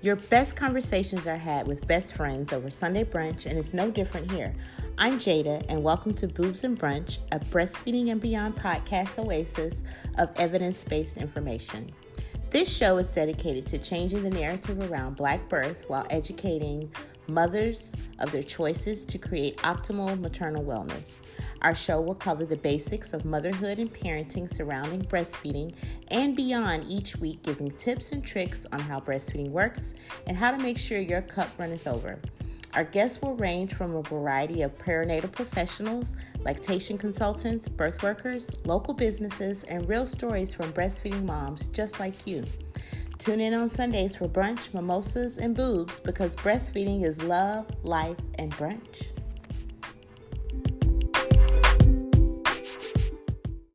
Your best conversations are had with best friends over Sunday brunch, and it's no different here. I'm Jada, and welcome to Boobs and Brunch, a breastfeeding and beyond podcast oasis of evidence based information. This show is dedicated to changing the narrative around Black birth while educating mothers of their choices to create optimal maternal wellness. Our show will cover the basics of motherhood and parenting surrounding breastfeeding and beyond each week, giving tips and tricks on how breastfeeding works and how to make sure your cup runneth over. Our guests will range from a variety of perinatal professionals, lactation consultants, birth workers, local businesses, and real stories from breastfeeding moms just like you. Tune in on Sundays for brunch, mimosas, and boobs because breastfeeding is love, life, and brunch.